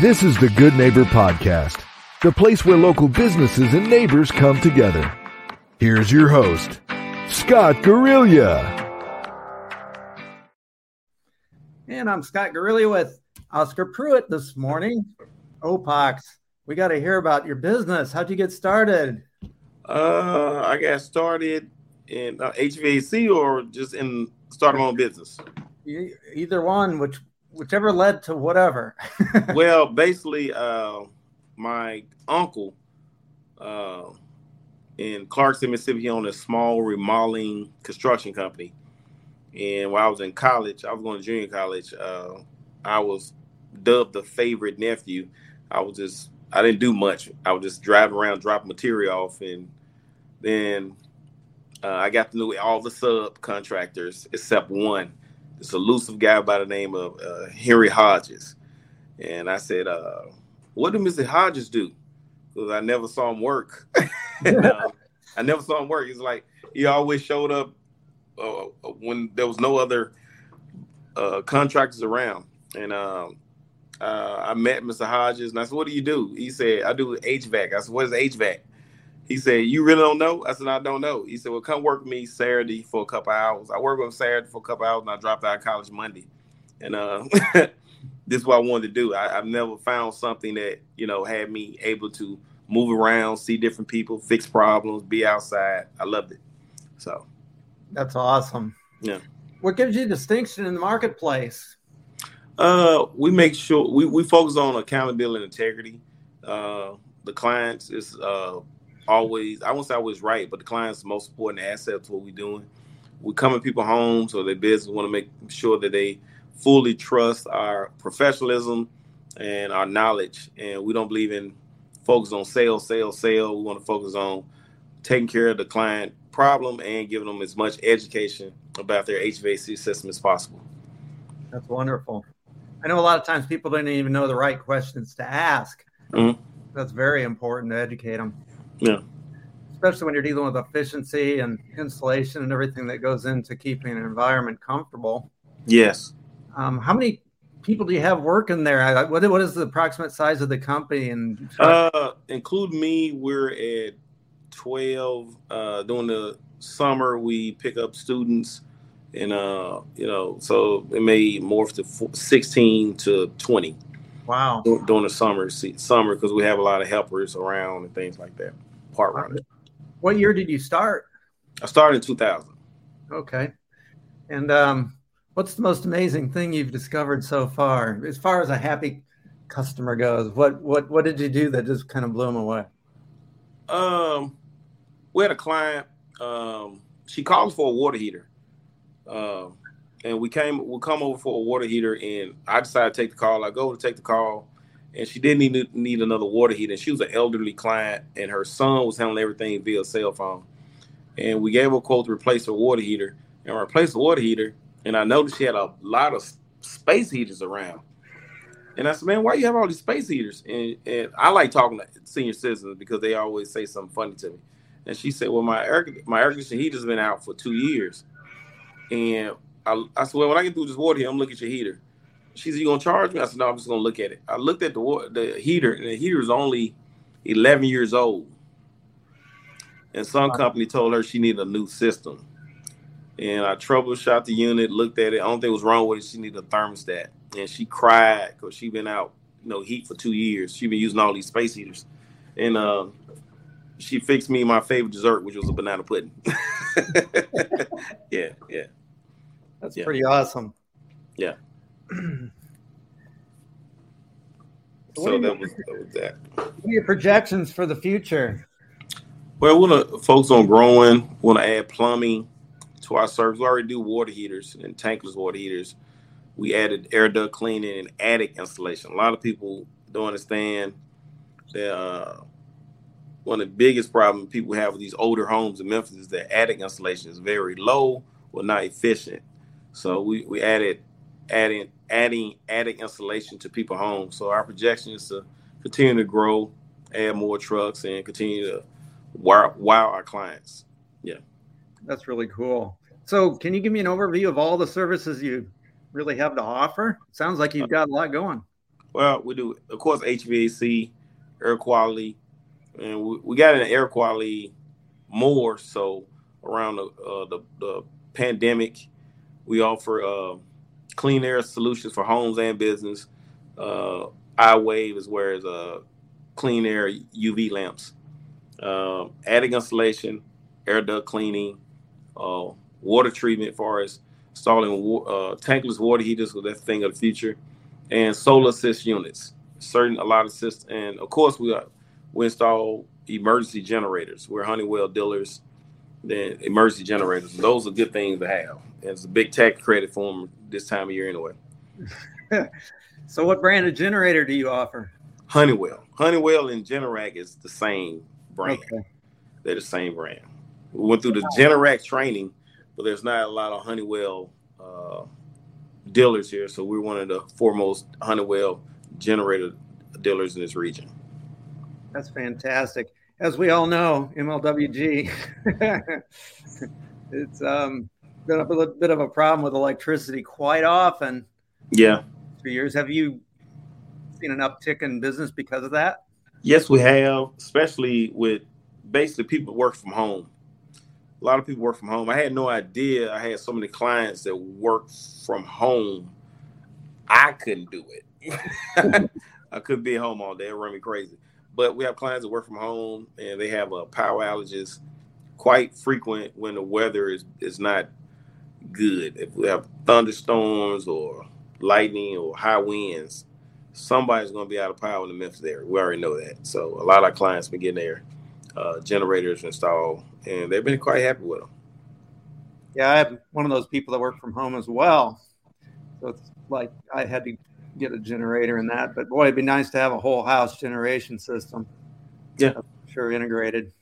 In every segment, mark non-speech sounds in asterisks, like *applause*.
This is the Good Neighbor Podcast, the place where local businesses and neighbors come together. Here's your host, Scott Guerrilla. And I'm Scott Guerrilla with Oscar Pruitt this morning. Opachs, we got to hear about your business. How'd you get started? Uh, I got started in uh, HVAC or just in starting my own business. Either one, which whichever led to whatever. *laughs* well, basically, uh, my uncle uh, in Clarkston, Mississippi, he owned a small remodeling construction company. And while I was in college, I was going to junior college. Uh, I was dubbed the favorite nephew. I was just, I didn't do much. I would just drive around, drop material off, and then uh, I got to know all the subcontractors except one, this elusive guy by the name of uh, Henry Hodges. And I said, uh, "What did Mr. Hodges do?" Because I never saw him work. and, *laughs* *laughs* I never saw him work. He's like he always showed up uh, when there was no other uh, contractors around. And um, uh, I met Mr. Hodges, and I said, "What do you do?" He said, "I do HVAC." I said, "What is HVAC?" He said, "You really don't know?" I said, "I don't know." He said, "Well, come work with me Saturday for a couple hours." I work with him Saturday for a couple hours, and I dropped out of college Monday. And uh, *laughs* this is what I wanted to do. I, I've never found something that you know had me able to move around, see different people, fix problems, be outside. I loved it. So That's awesome. Yeah. What gives you distinction in the marketplace? Uh, we make sure we, we focus on accountability and integrity. Uh, the clients is uh, always I won't say always right, but the client's the most important asset to what we're doing. We come in people homes or their business want to make sure that they fully trust our professionalism and our knowledge, and we don't believe in focus on sales, sales, sale. We want to focus on taking care of the client problem and giving them as much education about their HVAC system as possible. That's wonderful. I know a lot of times people don't even know the right questions to ask. Mhm. That's very important to educate them. Yeah. Especially when you're dealing with efficiency and insulation and everything that goes into keeping an environment comfortable. Yes. Um, how many people do you have working there? What, what is the approximate size of the company? And Uh, include me, we're at 12. Uh, during the summer, we pick up students, and uh, you know, so it may morph to fo- 16 to 20 wow, during the summer summer because we have a lot of helpers around and things like that. Part runners. what year did you start? I started in 2000. Okay. And um, what's the most amazing thing you've discovered so far, as far as a happy customer goes? What what what did you do that just kind of blew them away? Um, we had a client. Um, she called for a water heater. Um, and we came. We come over for a water heater, and I decided to take the call. I go to take the call, and she didn't even need another water heater. She was an elderly client, and her son was handling everything via cell phone. And we gave her a quote to replace her water heater, and replace the water heater. And I noticed she had a lot of space heaters around. And I said, man, why you have all these space heaters? And, and I like talking to senior citizens because they always say something funny to me. And she said, well, my air, my air conditioning heater's been out for two years. And I, I said, well, when I get through this water here, I'm looking at your heater. She said, you gonna charge me? I said, no, I'm just gonna look at it. I looked at the the heater, and the heater is only 11 years old. And some company told her she needed a new system. And I troubleshot the unit, looked at it. I don't think it was wrong with it. She needed a thermostat. And she cried because she been out, you know, heat for two years. She been using all these space heaters. And uh, she fixed me my favorite dessert, which was a banana pudding. *laughs* yeah, yeah. That's Yeah. pretty awesome. Yeah. So that was, that was that. What are your projections for the future? Well, we want to focus on growing. We Want to add plumbing to our service. We already do water heaters and tankless water heaters. We added air duct cleaning and attic installation. A lot of people don't understand that uh, one of the biggest problems people have with these older homes in Memphis is that attic installation is very low or not efficient. So we, we added adding adding attic installation to people homes. So our projection is to continue to grow, add more trucks, and continue to wow, wow our clients. Yeah, that's really cool. So, can you give me an overview of all the services you really have to offer? Sounds like you've got a lot going. Well, we do, of course, HVAC, air quality, and we, we got an air quality more so around the uh, the, the, pandemic. We offer uh, clean air solutions for homes and business. Uh, iWave well as uh, clean air UV lamps, uh, attic installation, air duct cleaning, uh, water treatment, far as installing uh, tankless water heaters, so that's thing of the future, and solar assist units. Certain a lot of systems, and of course we are, we install emergency generators. We're Honeywell dealers, then emergency generators. Those are good things to have. And it's a big tax credit for them this time of year anyway. *laughs* so, what brand of generator do you offer? Honeywell. Honeywell and Generac is the same brand. Okay. They're the same brand. We went through the Generac training, but there's not a lot of Honeywell uh, dealers here. So we're one of the foremost Honeywell generator dealers in this region. That's fantastic. As we all know, MLGW, *laughs* it's um, been a bit of a problem with electricity quite often. Yeah. For years, have you seen an uptick in business because of that? Yes, we have, especially with basically people work from home. A lot of people work from home. I had no idea I had so many clients that work from home. I couldn't do it. *laughs* I couldn't be at home all day. It run me crazy. But we have clients that work from home and they have uh, power outages quite frequent when the weather is, is not good. If we have thunderstorms or lightning or high winds, somebody's going to be out of power in the Memphis area. We already know that. So a lot of our clients been getting their uh, generators installed, and they've been quite happy with them. Yeah, I have one of those people that work from home as well. So it's like I had to get a generator in that. But boy, it'd be nice to have a whole house generation system. Yeah, sure integrated.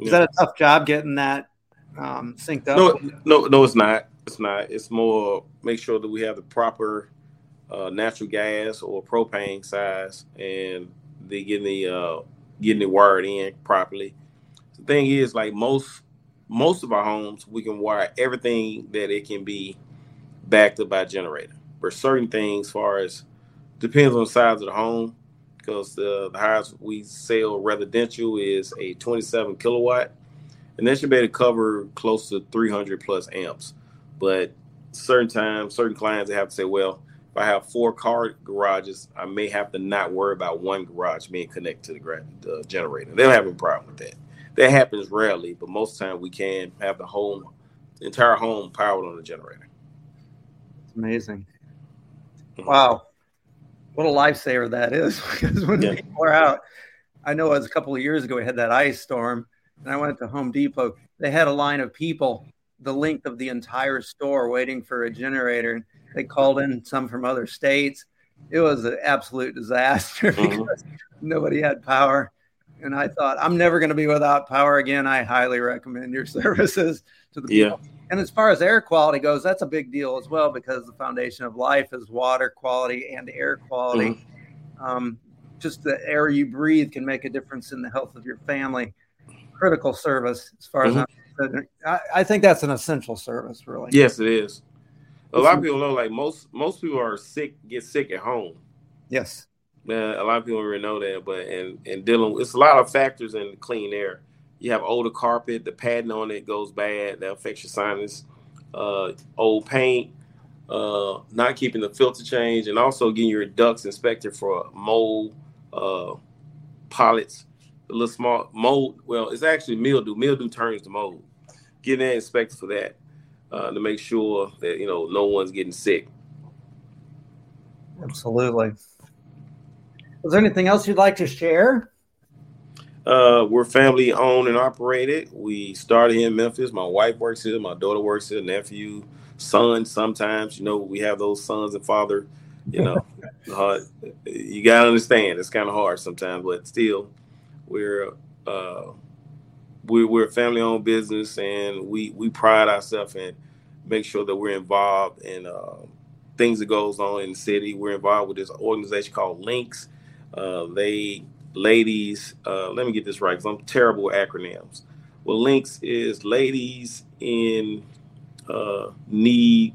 Is yeah. that a tough job getting that um, synced up? No, no, no, it's not. It's not. It's more make sure that we have the proper uh, natural gas or propane size, and they getting the uh, getting it wired in properly. The thing is, like most most of our homes, we can wire everything that it can be backed up by a generator for certain things, far as depends on the size of the home, because the, the house we sell residential is a 27 kilowatt, and that should be able to cover close to 300 plus amps. But certain times, certain clients they have to say, well, if I have four car garages, I may have to not worry about one garage being connected to the, gra- the generator. They don't have a problem with that. That happens rarely, but most of the time we can have the whole the entire home powered on the generator. It's amazing. Wow. What a lifesaver that is *laughs* because when yeah. people are out, I know it was a couple of years ago we had that ice storm and I went to Home Depot. They had a line of people the length of the entire store waiting for a generator. They called in some from other states. It was an absolute disaster *laughs* mm-hmm. because nobody had power. And I thought, I'm never going to be without power again. I highly recommend your *laughs* services to the people. Yeah. And as far as air quality goes, that's a big deal as well because the foundation of life is water quality and air quality. Mm-hmm. Um, just the air you breathe can make a difference in the health of your family. Critical service, as far mm-hmm. as I, I think that's an essential service, really. Yes, it is. A lot of people know, like most most people are sick, get sick at home. Yes. Uh, a lot of people don't really know that, but and and dealing, with it's a lot of factors in clean air you have older carpet, the padding on it goes bad, that affects your sinus. Uh, old paint, uh, not keeping the filter change, and also getting your ducts inspected for mold, uh, polyps, a little small mold. Well, it's actually mildew. Mildew turns to mold. Getting that inspected for that uh, to make sure that you know no one's getting sick. Absolutely. Was there anything else you'd like to share? Uh, we're family owned and operated. We started here in Memphis. My wife works here. My daughter works here. Nephew, son. Sometimes, you know, we have those sons and father. You know, *laughs* uh, you gotta understand. It's kind of hard sometimes, but still, we're uh, we're, we're a family owned business, and we we pride ourselves in make sure that we're involved in uh, things that goes on in the city. We're involved with this organization called Links. Uh, they ladies. Uh, let me get this right because I'm terrible with acronyms. Well, links is ladies in uh, need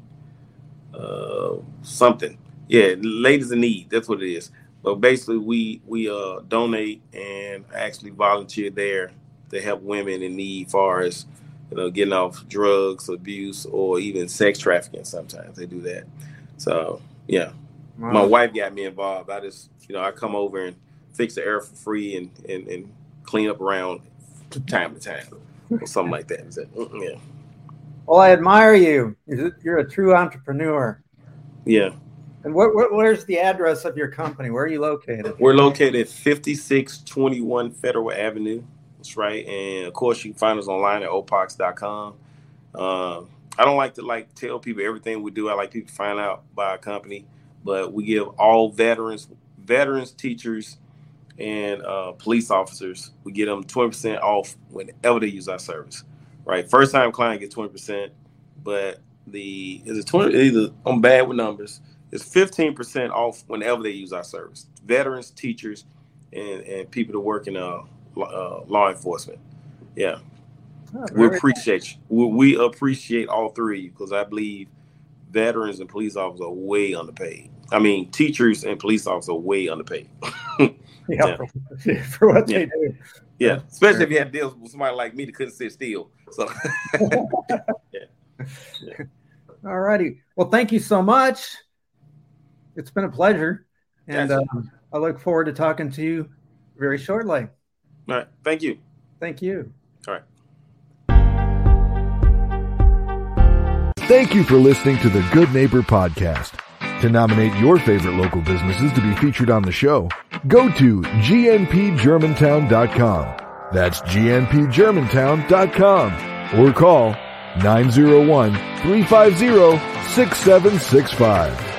uh, something. Yeah, ladies in need. That's what it is. But basically, we we uh, donate and actually volunteer there to help women in need, far as you know, getting off drugs, abuse, or even sex trafficking. Sometimes they do that. So yeah, wow. my wife got me involved. I just you know I come over and fix the air for free and and, and clean up around time to time or something like that. yeah. Well, I admire you. You're a true entrepreneur. Yeah. And what, what, where's the address of your company? Where are you located? We're located at 5621 Federal Avenue. That's right. And of course, you can find us online at opachs.com. Uh, I don't like to like tell people everything we do. I like people to find out by our company, but we give all veterans, veterans, teachers, and uh, police officers, we get them 20% off whenever they use our service. Right. First time client gets 20%, but the is it 20 either I'm bad with numbers is 15% off whenever they use our service. Veterans, teachers, and, and people that work in uh, uh, law enforcement. Yeah. Oh, we appreciate you. We, we, appreciate all three because I believe veterans and police officers are way underpaid. I mean, teachers and police officers are way underpaid. *laughs* yeah, yeah. For, *laughs* for, what yeah. they do. Yeah, especially if you have deals with somebody like me that couldn't sit still. So, *laughs* yeah. yeah. All righty. Well, thank you so much it's been a pleasure, and um, I look forward to talking to you very shortly. All right. Thank you. Thank you. All right. Thank you for listening to the Good Neighbor Podcast. To nominate your favorite local businesses to be featured on the show, go to gnpgermantown.com. That's gnpgermantown.com or call 901 350 6765.